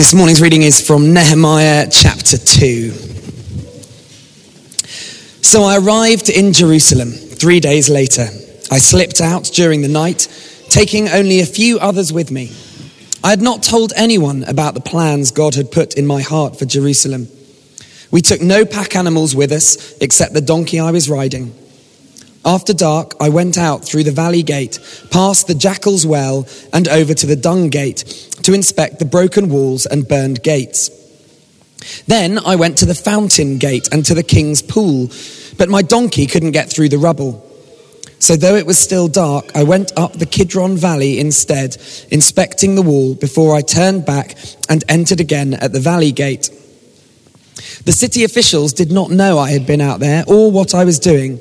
This morning's reading is from Nehemiah chapter 2. So I arrived in Jerusalem three days later. I slipped out during the night, taking only a few others with me. I had not told anyone about the plans God had put in my heart for Jerusalem. We took no pack animals with us except the donkey I was riding. After dark, I went out through the valley gate, past the jackal's well, and over to the dung gate to inspect the broken walls and burned gates. Then I went to the fountain gate and to the king's pool, but my donkey couldn't get through the rubble. So, though it was still dark, I went up the Kidron Valley instead, inspecting the wall before I turned back and entered again at the valley gate. The city officials did not know I had been out there or what I was doing,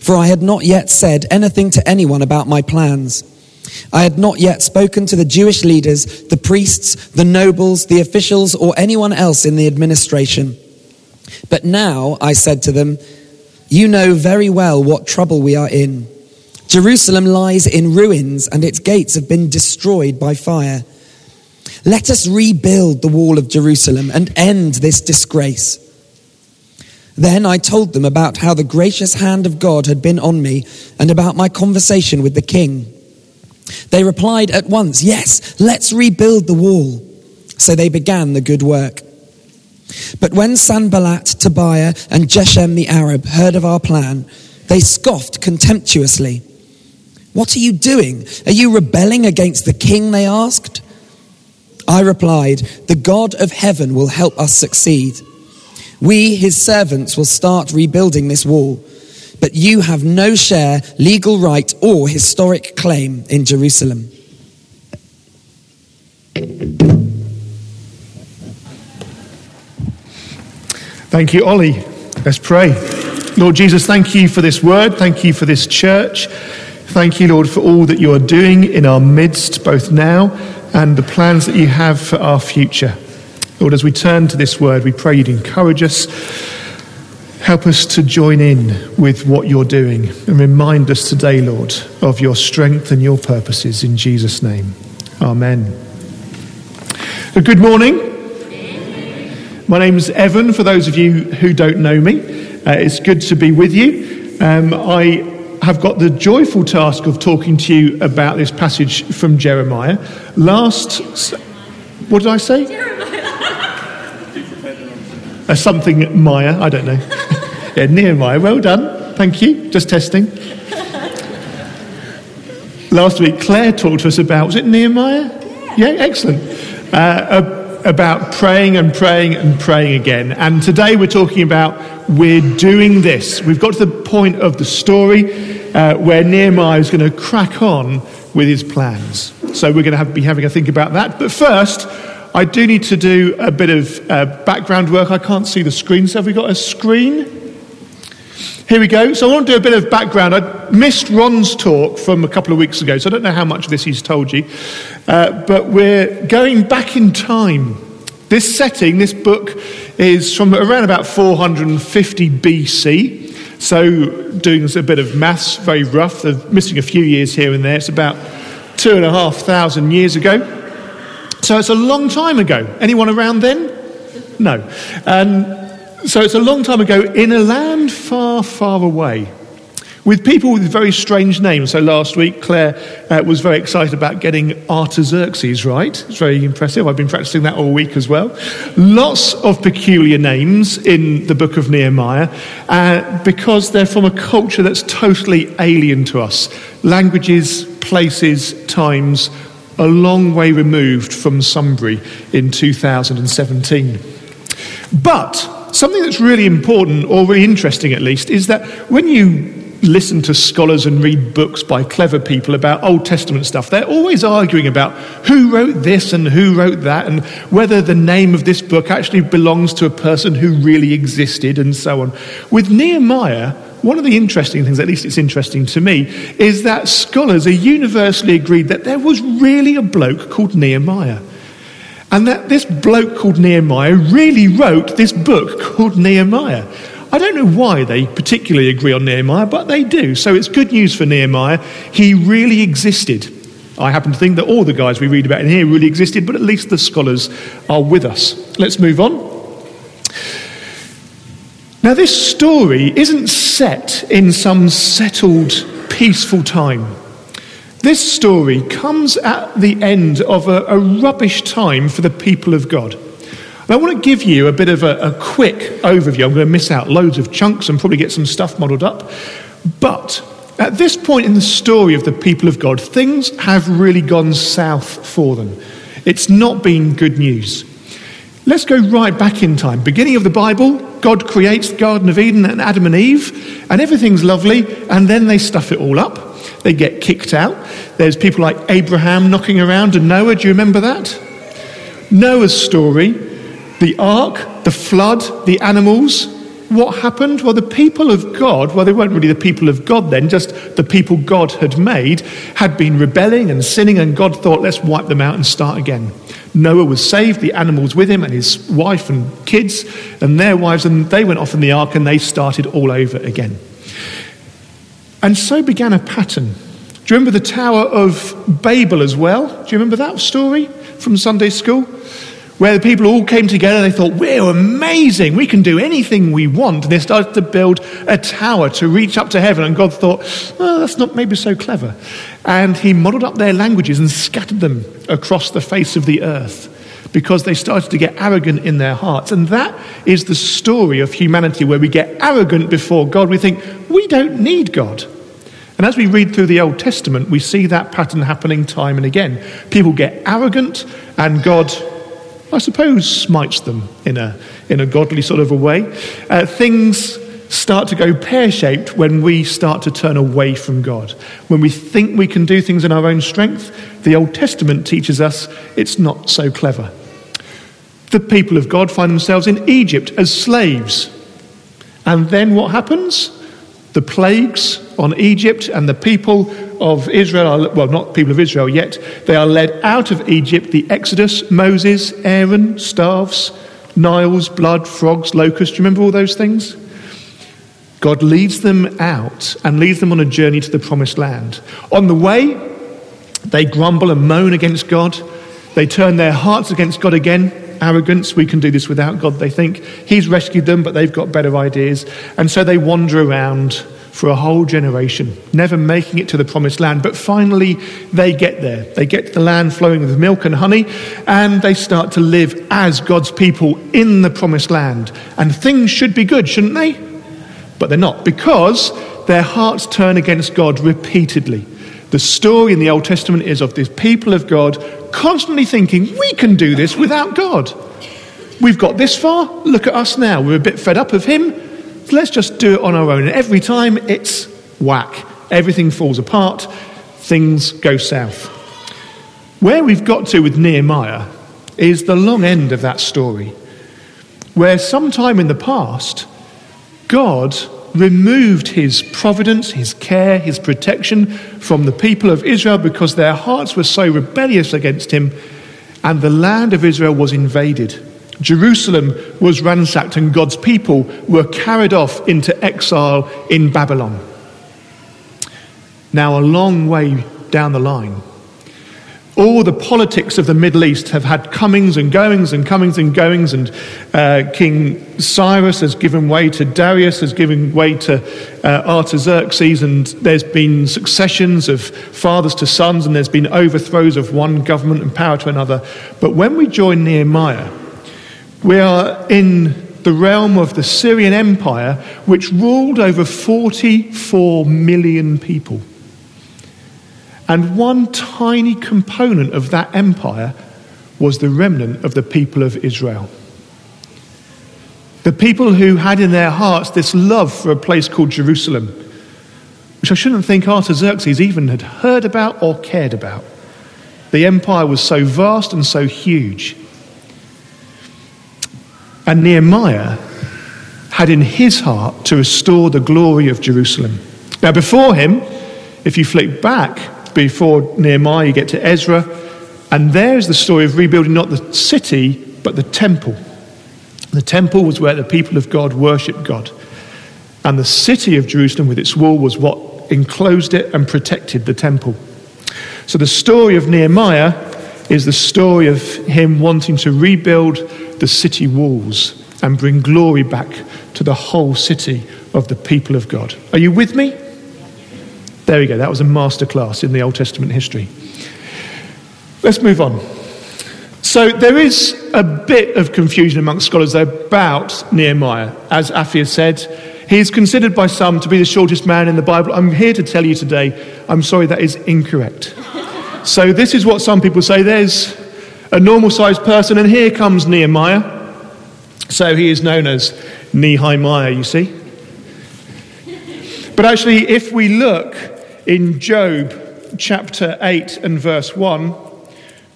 for I had not yet said anything to anyone about my plans. I had not yet spoken to the Jewish leaders, the priests, the nobles, the officials, or anyone else in the administration. But now I said to them, You know very well what trouble we are in. Jerusalem lies in ruins, and its gates have been destroyed by fire. Let us rebuild the wall of Jerusalem and end this disgrace. Then I told them about how the gracious hand of God had been on me and about my conversation with the king. They replied at once, Yes, let's rebuild the wall. So they began the good work. But when Sanballat, Tobiah, and Geshem the Arab heard of our plan, they scoffed contemptuously. What are you doing? Are you rebelling against the king? They asked. I replied, The God of heaven will help us succeed. We, his servants, will start rebuilding this wall but you have no share, legal right, or historic claim in Jerusalem. Thank you, Ollie. Let's pray. Lord Jesus, thank you for this word. Thank you for this church. Thank you, Lord, for all that you are doing in our midst, both now and the plans that you have for our future. Lord, as we turn to this word, we pray you'd encourage us Help us to join in with what you're doing and remind us today, Lord, of your strength and your purposes in Jesus' name. Amen. Good morning. My name's Evan, for those of you who don't know me. Uh, it's good to be with you. Um, I have got the joyful task of talking to you about this passage from Jeremiah. Last, what did I say? Uh, something Maya, I don't know. Yeah, Nehemiah, well done. Thank you. Just testing. Last week, Claire talked to us about, was it Nehemiah? Yeah, excellent. Uh, about praying and praying and praying again. And today we're talking about we're doing this. We've got to the point of the story uh, where Nehemiah is going to crack on with his plans. So we're going to have, be having a think about that. But first, I do need to do a bit of uh, background work. I can't see the screen. So have we got a screen? Here we go. So I want to do a bit of background. I missed Ron's talk from a couple of weeks ago, so I don't know how much of this he's told you. Uh, but we're going back in time. This setting, this book, is from around about 450 BC. So, doing a bit of maths, very rough, missing a few years here and there. It's about two and a half thousand years ago. So, it's a long time ago. Anyone around then? No. And so it's a long time ago in a land far, far away with people with very strange names. So last week, Claire uh, was very excited about getting Artaxerxes right. It's very impressive. I've been practicing that all week as well. Lots of peculiar names in the book of Nehemiah uh, because they're from a culture that's totally alien to us. Languages, places, times, a long way removed from Sunbury in 2017. But something that's really important, or really interesting at least, is that when you listen to scholars and read books by clever people about Old Testament stuff, they're always arguing about who wrote this and who wrote that, and whether the name of this book actually belongs to a person who really existed, and so on. With Nehemiah, one of the interesting things, at least it's interesting to me, is that scholars are universally agreed that there was really a bloke called Nehemiah. And that this bloke called Nehemiah really wrote this book called Nehemiah. I don't know why they particularly agree on Nehemiah, but they do. So it's good news for Nehemiah. He really existed. I happen to think that all the guys we read about in here really existed, but at least the scholars are with us. Let's move on. Now, this story isn't set in some settled, peaceful time. This story comes at the end of a, a rubbish time for the people of God. And I want to give you a bit of a, a quick overview. I'm going to miss out loads of chunks and probably get some stuff muddled up. But at this point in the story of the people of God, things have really gone south for them. It's not been good news. Let's go right back in time. Beginning of the Bible, God creates the Garden of Eden and Adam and Eve, and everything's lovely, and then they stuff it all up. They get kicked out. There's people like Abraham knocking around and Noah. Do you remember that? Noah's story, the ark, the flood, the animals. What happened? Well, the people of God, well, they weren't really the people of God then, just the people God had made, had been rebelling and sinning, and God thought, let's wipe them out and start again. Noah was saved, the animals with him, and his wife and kids and their wives, and they went off in the ark and they started all over again. And so began a pattern. Do you remember the Tower of Babel as well? Do you remember that story from Sunday school? Where the people all came together, they thought, We're amazing, we can do anything we want. And they started to build a tower to reach up to heaven. And God thought, Oh, that's not maybe so clever. And He modeled up their languages and scattered them across the face of the earth because they started to get arrogant in their hearts. And that is the story of humanity where we get arrogant before God. We think, we don't need God. And as we read through the Old Testament, we see that pattern happening time and again. People get arrogant, and God, I suppose, smites them in a, in a godly sort of a way. Uh, things start to go pear shaped when we start to turn away from God. When we think we can do things in our own strength, the Old Testament teaches us it's not so clever. The people of God find themselves in Egypt as slaves. And then what happens? The plagues on Egypt and the people of Israel are, well, not people of Israel yet, they are led out of Egypt. The Exodus, Moses, Aaron, staffs, Niles, blood, frogs, locusts. Do you remember all those things? God leads them out and leads them on a journey to the promised land. On the way, they grumble and moan against God. They turn their hearts against God again. Arrogance, we can do this without God, they think. He's rescued them, but they've got better ideas. And so they wander around for a whole generation, never making it to the promised land. But finally, they get there. They get to the land flowing with milk and honey, and they start to live as God's people in the promised land. And things should be good, shouldn't they? But they're not, because their hearts turn against God repeatedly. The story in the Old Testament is of the people of God constantly thinking, we can do this without God. We've got this far, look at us now. We're a bit fed up of Him, so let's just do it on our own. And every time it's whack, everything falls apart, things go south. Where we've got to with Nehemiah is the long end of that story, where sometime in the past, God removed his providence, his care, his protection from the people of Israel because their hearts were so rebellious against him, and the land of Israel was invaded. Jerusalem was ransacked, and God's people were carried off into exile in Babylon. Now, a long way down the line, all the politics of the Middle East have had comings and goings and comings and goings, and uh, King Cyrus has given way to Darius, has given way to uh, Artaxerxes, and there's been successions of fathers to sons, and there's been overthrows of one government and power to another. But when we join Nehemiah, we are in the realm of the Syrian Empire, which ruled over 44 million people. And one tiny component of that empire was the remnant of the people of Israel. The people who had in their hearts this love for a place called Jerusalem, which I shouldn't think Artaxerxes even had heard about or cared about. The empire was so vast and so huge. And Nehemiah had in his heart to restore the glory of Jerusalem. Now, before him, if you flick back before Nehemiah, you get to Ezra, and there's the story of rebuilding not the city, but the temple. The temple was where the people of God worshipped God. And the city of Jerusalem, with its wall, was what enclosed it and protected the temple. So the story of Nehemiah is the story of him wanting to rebuild the city walls and bring glory back to the whole city of the people of God. Are you with me? There we go. That was a masterclass in the Old Testament history. Let's move on. So there is a bit of confusion amongst scholars about Nehemiah. As Afi said, he is considered by some to be the shortest man in the Bible. I'm here to tell you today, I'm sorry, that is incorrect. so this is what some people say. There's a normal sized person, and here comes Nehemiah. So he is known as Nehemiah, you see. But actually, if we look in Job chapter 8 and verse 1,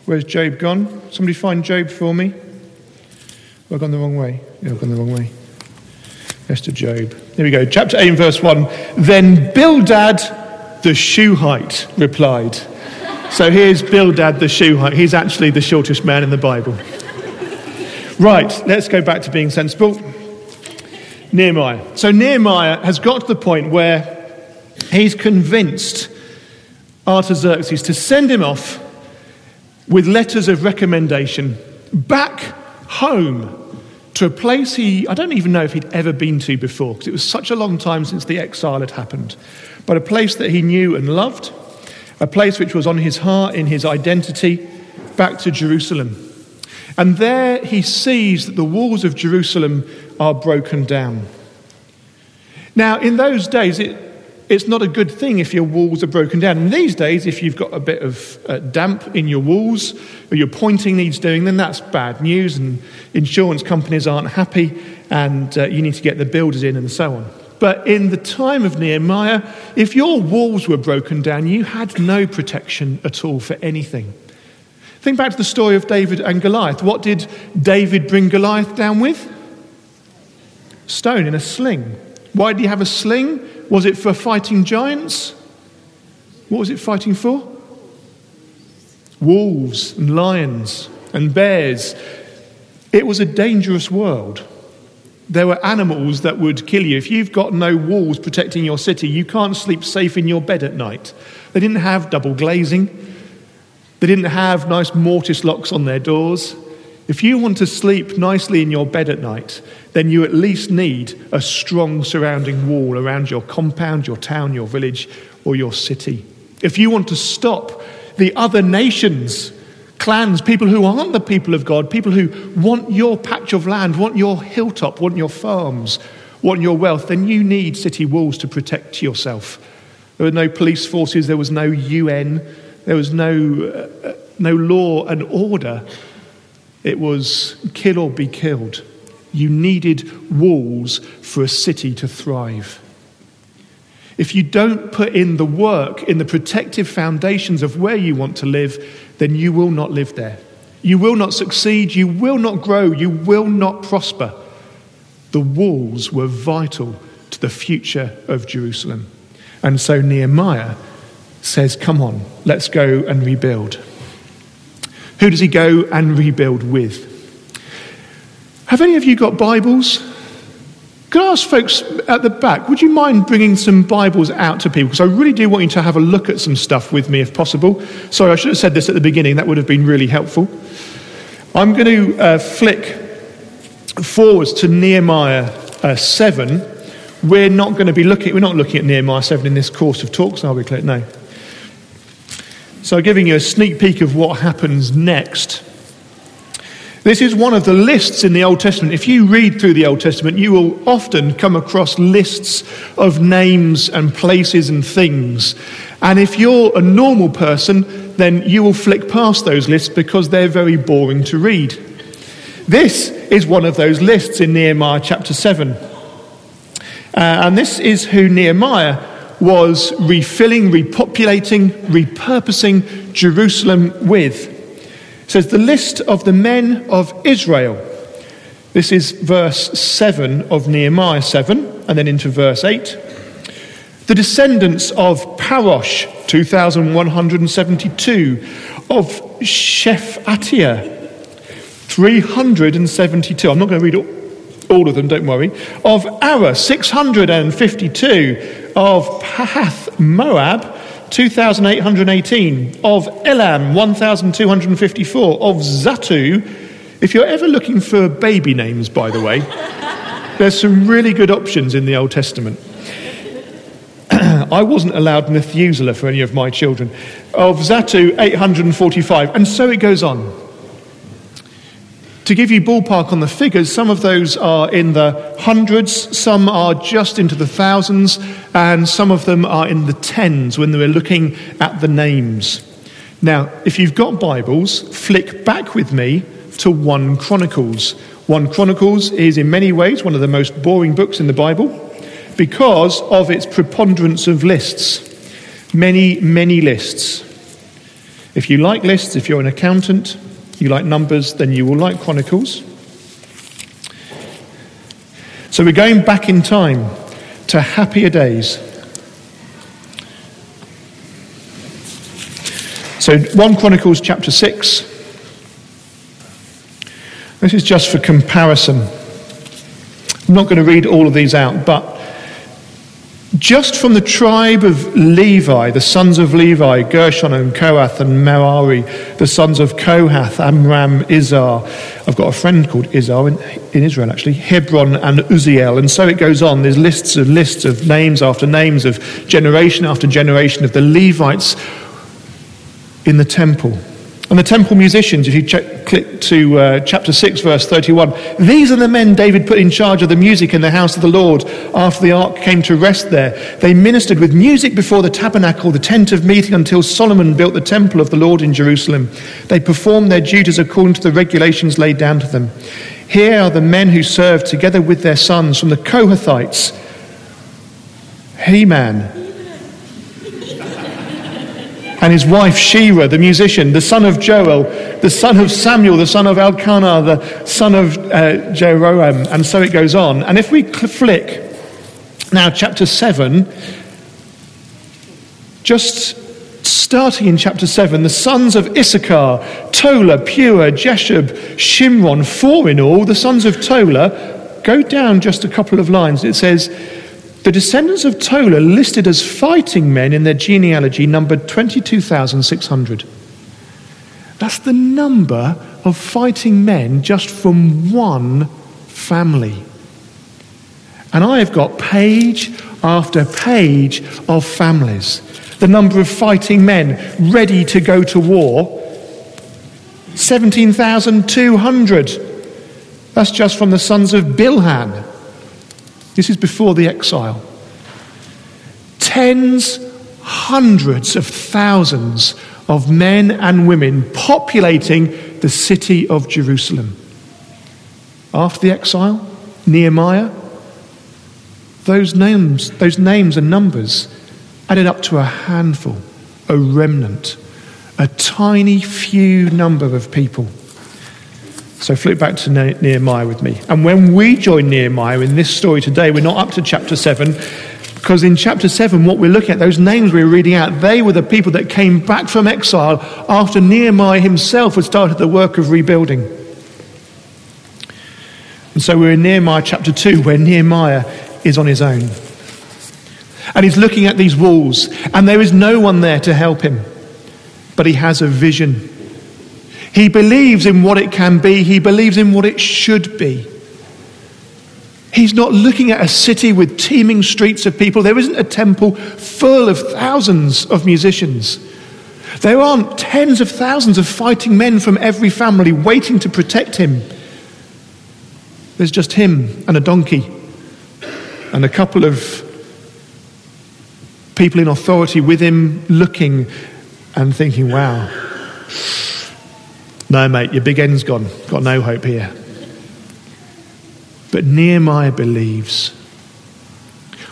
where's Job gone? Somebody find Job for me. I've gone the wrong way. Yeah, I've gone the wrong way. Yes, to Job. There we go. Chapter 8 and verse 1. Then Bildad the Shuhite replied. So here's Bildad the Shuhite. He's actually the shortest man in the Bible. Right, let's go back to being sensible. Nehemiah. So Nehemiah has got to the point where he's convinced Artaxerxes to send him off with letters of recommendation back home to a place he, I don't even know if he'd ever been to before, because it was such a long time since the exile had happened, but a place that he knew and loved, a place which was on his heart, in his identity, back to Jerusalem. And there he sees that the walls of Jerusalem are broken down. Now, in those days, it, it's not a good thing if your walls are broken down. And these days, if you've got a bit of uh, damp in your walls or your pointing needs doing, then that's bad news, and insurance companies aren't happy, and uh, you need to get the builders in and so on. But in the time of Nehemiah, if your walls were broken down, you had no protection at all for anything. Think back to the story of David and Goliath. What did David bring Goliath down with? Stone in a sling. Why did he have a sling? Was it for fighting giants? What was it fighting for? Wolves and lions and bears. It was a dangerous world. There were animals that would kill you. If you've got no walls protecting your city, you can't sleep safe in your bed at night. They didn't have double glazing. They didn't have nice mortise locks on their doors. If you want to sleep nicely in your bed at night, then you at least need a strong surrounding wall around your compound, your town, your village, or your city. If you want to stop the other nations, clans, people who aren't the people of God, people who want your patch of land, want your hilltop, want your farms, want your wealth, then you need city walls to protect yourself. There were no police forces, there was no UN, there was no, uh, no law and order. It was kill or be killed. You needed walls for a city to thrive. If you don't put in the work in the protective foundations of where you want to live, then you will not live there. You will not succeed, you will not grow, you will not prosper. The walls were vital to the future of Jerusalem. And so Nehemiah says, Come on, let's go and rebuild. Who does he go and rebuild with? Have any of you got Bibles? Could I ask folks at the back, would you mind bringing some Bibles out to people? Because I really do want you to have a look at some stuff with me if possible. Sorry, I should have said this at the beginning, that would have been really helpful. I'm going to uh, flick forwards to Nehemiah uh, 7. We're not going to be looking, we're not looking at Nehemiah 7 in this course of talks, are we, Claire? No. So, giving you a sneak peek of what happens next. This is one of the lists in the Old Testament. If you read through the Old Testament, you will often come across lists of names and places and things. And if you're a normal person, then you will flick past those lists because they're very boring to read. This is one of those lists in Nehemiah chapter 7. Uh, and this is who Nehemiah was refilling, repopulating, repurposing Jerusalem with. It says, The list of the men of Israel. This is verse 7 of Nehemiah 7, and then into verse 8. The descendants of Parosh, 2,172, of Shephatiah, 372. I'm not going to read all all of them, don't worry. Of Arah, 652. Of Pahath Moab, 2,818. Of Elam, 1,254. Of Zattu, if you're ever looking for baby names, by the way, there's some really good options in the Old Testament. I wasn't allowed Methuselah for any of my children. Of Zattu, 845. And so it goes on. To give you ballpark on the figures, some of those are in the hundreds, some are just into the thousands, and some of them are in the tens when we're looking at the names. Now, if you've got Bibles, flick back with me to 1 Chronicles. 1 Chronicles is in many ways one of the most boring books in the Bible because of its preponderance of lists. Many, many lists. If you like lists, if you're an accountant, you like Numbers, then you will like Chronicles. So we're going back in time to happier days. So 1 Chronicles chapter 6. This is just for comparison. I'm not going to read all of these out, but just from the tribe of Levi, the sons of Levi, Gershon and Kohath and Merari, the sons of Kohath, Amram, Izhar. I've got a friend called Izhar in, in Israel, actually, Hebron and Uzziel. And so it goes on. There's lists of lists of names after names of generation after generation of the Levites in the temple. And the temple musicians, if you check, click to uh, chapter 6, verse 31, these are the men David put in charge of the music in the house of the Lord after the ark came to rest there. They ministered with music before the tabernacle, the tent of meeting, until Solomon built the temple of the Lord in Jerusalem. They performed their duties according to the regulations laid down to them. Here are the men who served together with their sons from the Kohathites Heman, and his wife Shira, the musician, the son of Joel, the son of Samuel, the son of Elkanah, the son of uh, Jeroham, and so it goes on. And if we flick now, chapter 7, just starting in chapter 7, the sons of Issachar, Tola, Pua, Jeshub, Shimron, four in all, the sons of Tola, go down just a couple of lines. It says, the descendants of Tola, listed as fighting men in their genealogy, numbered 22,600. That's the number of fighting men just from one family. And I have got page after page of families. The number of fighting men ready to go to war 17,200. That's just from the sons of Bilhan. This is before the exile. Tens, hundreds of thousands of men and women populating the city of Jerusalem. After the exile, Nehemiah, those names, those names and numbers added up to a handful, a remnant, a tiny few number of people. So flip back to Nehemiah with me. And when we join Nehemiah in this story today, we're not up to chapter 7, because in chapter 7, what we're looking at, those names we we're reading out, they were the people that came back from exile after Nehemiah himself had started the work of rebuilding. And so we're in Nehemiah chapter 2, where Nehemiah is on his own. And he's looking at these walls, and there is no one there to help him. But he has a vision he believes in what it can be, he believes in what it should be. He's not looking at a city with teeming streets of people. There isn't a temple full of thousands of musicians. There aren't tens of thousands of fighting men from every family waiting to protect him. There's just him and a donkey and a couple of people in authority with him looking and thinking, wow, no, mate, your big end's gone. Got no hope here. But Nehemiah believes.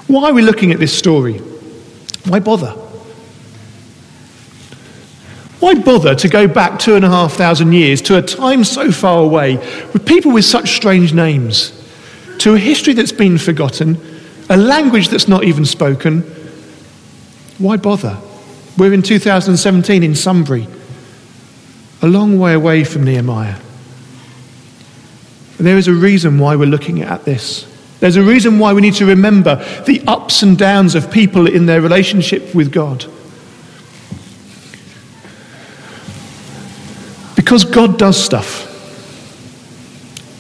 Why are we looking at this story? Why bother? Why bother to go back two and a half thousand years to a time so far away with people with such strange names, to a history that's been forgotten, a language that's not even spoken? Why bother? We're in 2017 in Sunbury a long way away from Nehemiah. There is a reason why we're looking at this. There's a reason why we need to remember the ups and downs of people in their relationship with God. Because God does stuff.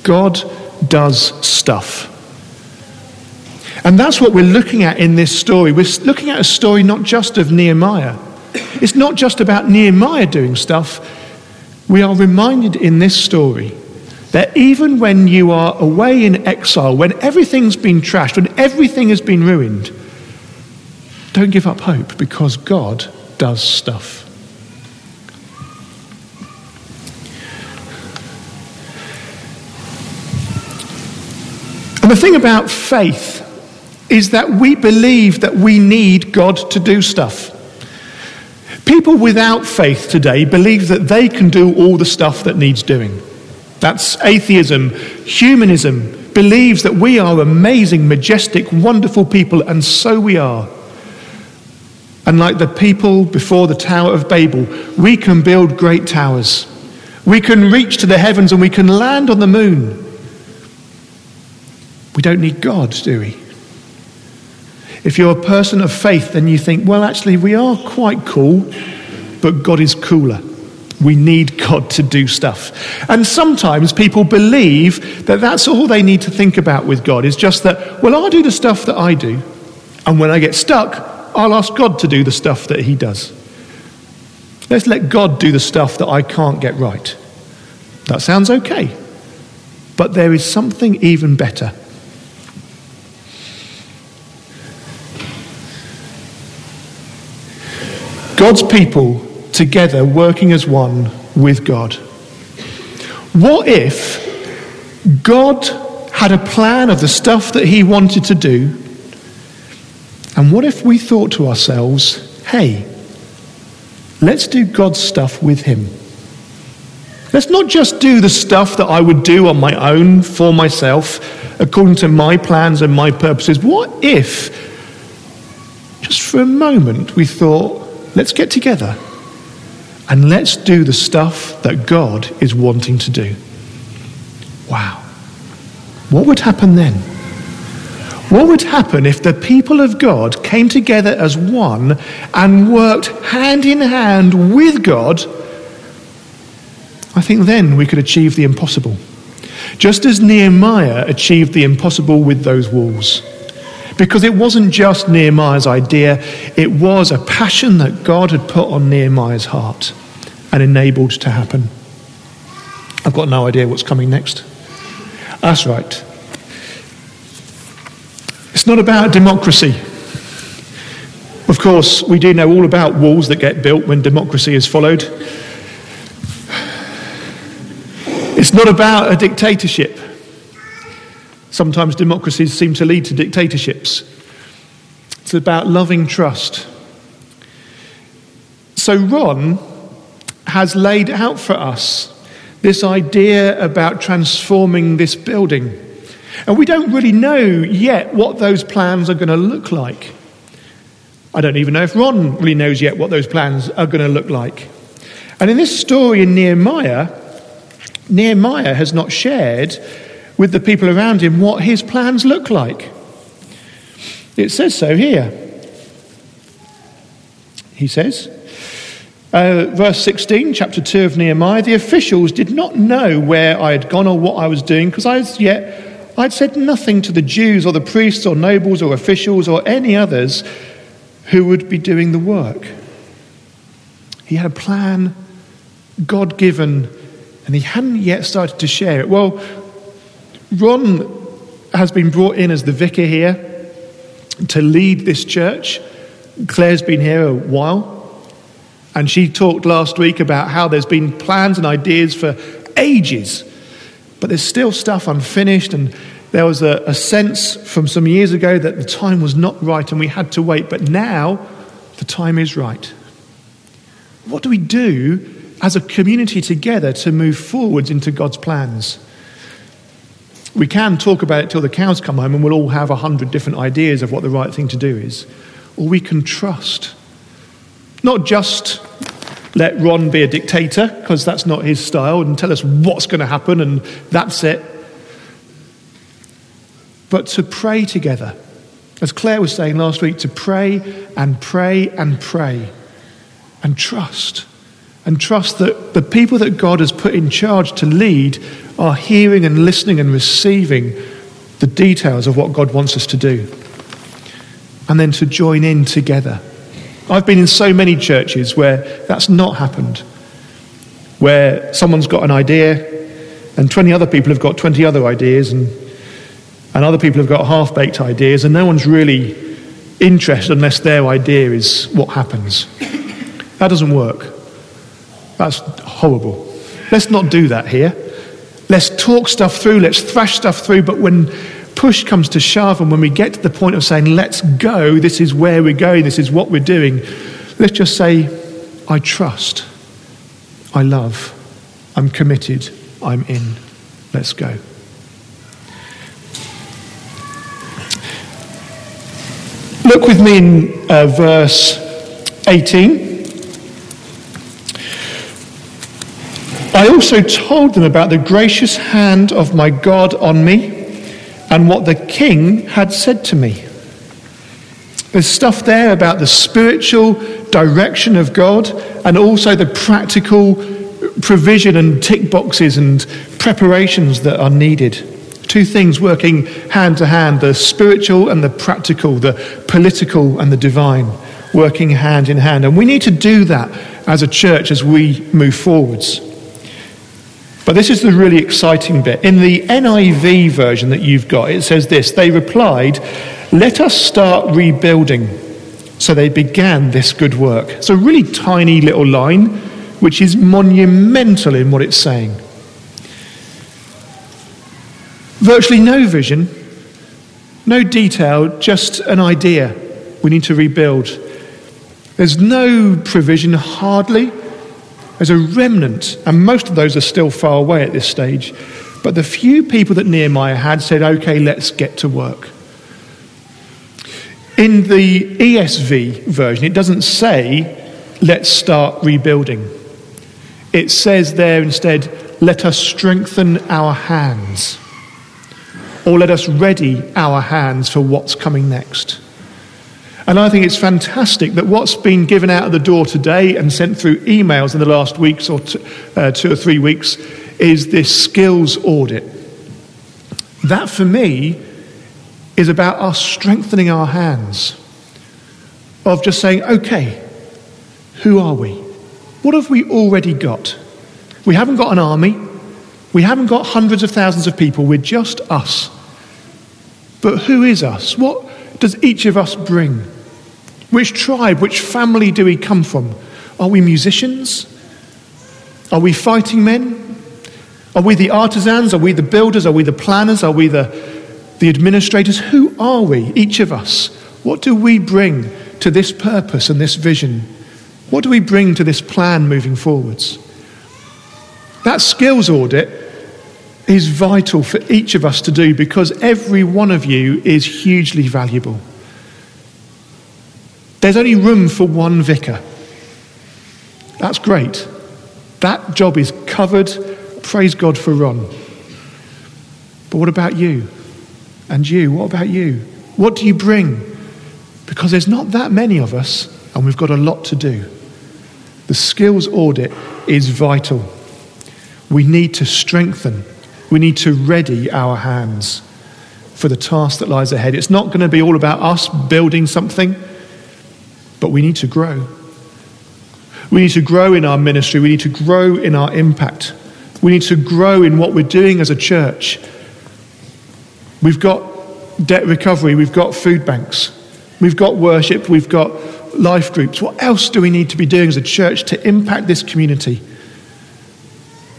God does stuff. And that's what we're looking at in this story. We're looking at a story not just of Nehemiah. It's not just about Nehemiah doing stuff, we are reminded in this story that even when you are away in exile, when everything's been trashed, when everything has been ruined, don't give up hope because God does stuff. And the thing about faith is that we believe that we need God to do stuff. People without faith today believe that they can do all the stuff that needs doing. That's atheism. Humanism believes that we are amazing, majestic, wonderful people, and so we are. And like the people before the Tower of Babel, we can build great towers. We can reach to the heavens and we can land on the moon. We don't need God, do we? If you're a person of faith, then you think, well, actually, we are quite cool, but God is cooler. We need God to do stuff. And sometimes people believe that that's all they need to think about with God is just that, well, I'll do the stuff that I do. And when I get stuck, I'll ask God to do the stuff that He does. Let's let God do the stuff that I can't get right. That sounds okay. But there is something even better. God's people together working as one with God. What if God had a plan of the stuff that he wanted to do? And what if we thought to ourselves, hey, let's do God's stuff with him? Let's not just do the stuff that I would do on my own for myself, according to my plans and my purposes. What if, just for a moment, we thought, Let's get together and let's do the stuff that God is wanting to do. Wow. What would happen then? What would happen if the people of God came together as one and worked hand in hand with God? I think then we could achieve the impossible. Just as Nehemiah achieved the impossible with those walls. Because it wasn't just Nehemiah's idea, it was a passion that God had put on Nehemiah's heart and enabled to happen. I've got no idea what's coming next. That's right. It's not about democracy. Of course, we do know all about walls that get built when democracy is followed. It's not about a dictatorship. Sometimes democracies seem to lead to dictatorships. It's about loving trust. So, Ron has laid out for us this idea about transforming this building. And we don't really know yet what those plans are going to look like. I don't even know if Ron really knows yet what those plans are going to look like. And in this story in Nehemiah, Nehemiah has not shared with the people around him what his plans look like. It says so here. He says, uh, verse 16, chapter 2 of Nehemiah, the officials did not know where I had gone or what I was doing because I was yet, I'd said nothing to the Jews or the priests or nobles or officials or any others who would be doing the work. He had a plan, God given, and he hadn't yet started to share it. Well, Ron has been brought in as the vicar here to lead this church. Claire's been here a while. And she talked last week about how there's been plans and ideas for ages, but there's still stuff unfinished. And there was a, a, sense from some years ago that the time was not right and we had to wait. But now the time is right. What do we do as a community together to move forwards into God's plans? We can talk about it till the cows come home and we'll all have a hundred different ideas of what the right thing to do is. Or we can trust. Not just let Ron be a dictator, because that's not his style, and tell us what's going to happen and that's it. But to pray together. As Claire was saying last week, to pray and pray and pray and trust and trust that the people that God has put in charge to lead are hearing and listening and receiving the details of what God wants us to do. And then to join in together. I've been in so many churches where that's not happened, where someone's got an idea and 20 other people have got 20 other ideas, and, and other people have got half baked ideas, and no one's really interested unless their idea is what happens. That doesn't work. That's horrible. Let's not do that here. Let's talk stuff through, let's thrash stuff through, but when push comes to shove and when we get to the point of saying, let's go, this is where we're going, this is what we're doing, let's just say, I trust, I love, I'm committed, I'm in. Let's go. Look with me in uh, verse 18. I also told them about the gracious hand of my God on me and what the king had said to me. There's stuff there about the spiritual direction of God and also the practical provision and tick boxes and preparations that are needed. Two things working hand to hand the spiritual and the practical, the political and the divine, working hand in hand. And we need to do that as a church as we move forwards. But this is the really exciting bit. In the NIV version that you've got, it says this They replied, Let us start rebuilding. So they began this good work. It's a really tiny little line which is monumental in what it's saying. Virtually no vision, no detail, just an idea. We need to rebuild. There's no provision, hardly. There's a remnant, and most of those are still far away at this stage. But the few people that Nehemiah had said, okay, let's get to work. In the ESV version, it doesn't say, let's start rebuilding. It says there instead, let us strengthen our hands, or let us ready our hands for what's coming next. And I think it's fantastic that what's been given out of the door today and sent through emails in the last weeks or two, uh, two or three weeks is this skills audit. That for me is about us strengthening our hands, of just saying, okay, who are we? What have we already got? We haven't got an army. We haven't got hundreds of thousands of people. We're just us. But who is us? What does each of us bring? Which tribe, which family do we come from? Are we musicians? Are we fighting men? Are we the artisans? Are we the builders? Are we the planners? Are we the, the administrators? Who are we, each of us? What do we bring to this purpose and this vision? What do we bring to this plan moving forwards? That skills audit is vital for each of us to do because every one of you is hugely valuable. There's only room for one vicar. That's great. That job is covered. Praise God for Ron. But what about you? And you? What about you? What do you bring? Because there's not that many of us, and we've got a lot to do. The skills audit is vital. We need to strengthen, we need to ready our hands for the task that lies ahead. It's not going to be all about us building something, but we need to grow. We need to grow in our ministry, we need to grow in our impact, we need to grow in what we're doing as a church. We've got debt recovery, we've got food banks, we've got worship, we've got life groups. What else do we need to be doing as a church to impact this community?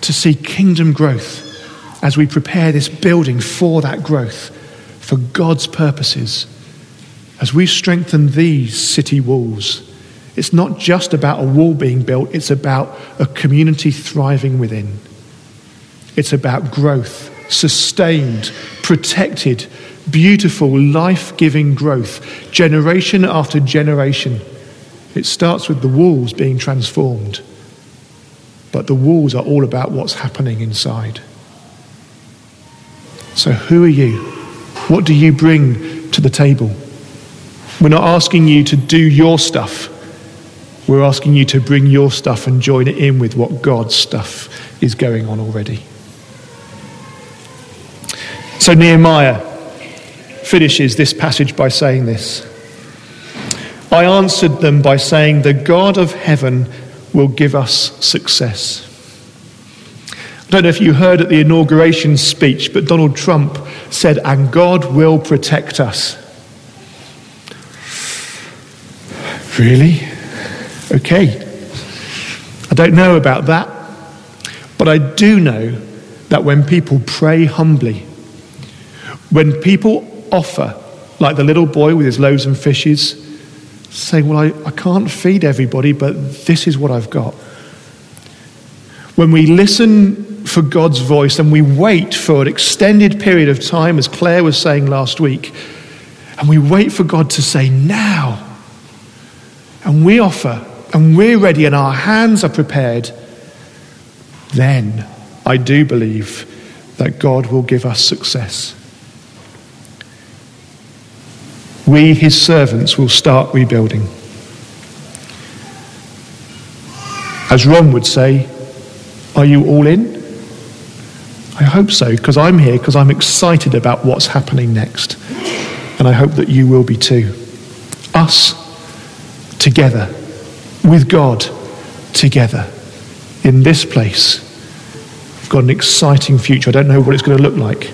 To see kingdom growth as we prepare this building for that growth, for God's purposes. As we strengthen these city walls, it's not just about a wall being built, it's about a community thriving within. It's about growth, sustained, protected, beautiful, life giving growth, generation after generation. It starts with the walls being transformed, but the walls are all about what's happening inside. So, who are you? What do you bring to the table? We're not asking you to do your stuff. We're asking you to bring your stuff and join it in with what God's stuff is going on already. So Nehemiah finishes this passage by saying this I answered them by saying, The God of heaven will give us success. I don't know if you heard at the inauguration speech, but Donald Trump said, And God will protect us. Really? Okay. I don't know about that, but I do know that when people pray humbly, when people offer, like the little boy with his loaves and fishes, saying, Well, I, I can't feed everybody, but this is what I've got. When we listen for God's voice and we wait for an extended period of time, as Claire was saying last week, and we wait for God to say, Now, and we offer, and we're ready, and our hands are prepared, then I do believe that God will give us success. we, his servants, will start rebuilding. As Ron would say, are you all in? I hope so, because I'm here, because I'm excited about what's happening next. And I hope that you will be too. Us together, with God together, in this place. We've got an exciting future. I don't know what it's going to look like,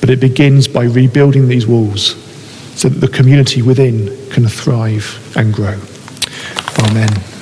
but it begins by rebuilding these walls so that the community within can thrive and grow. Amen.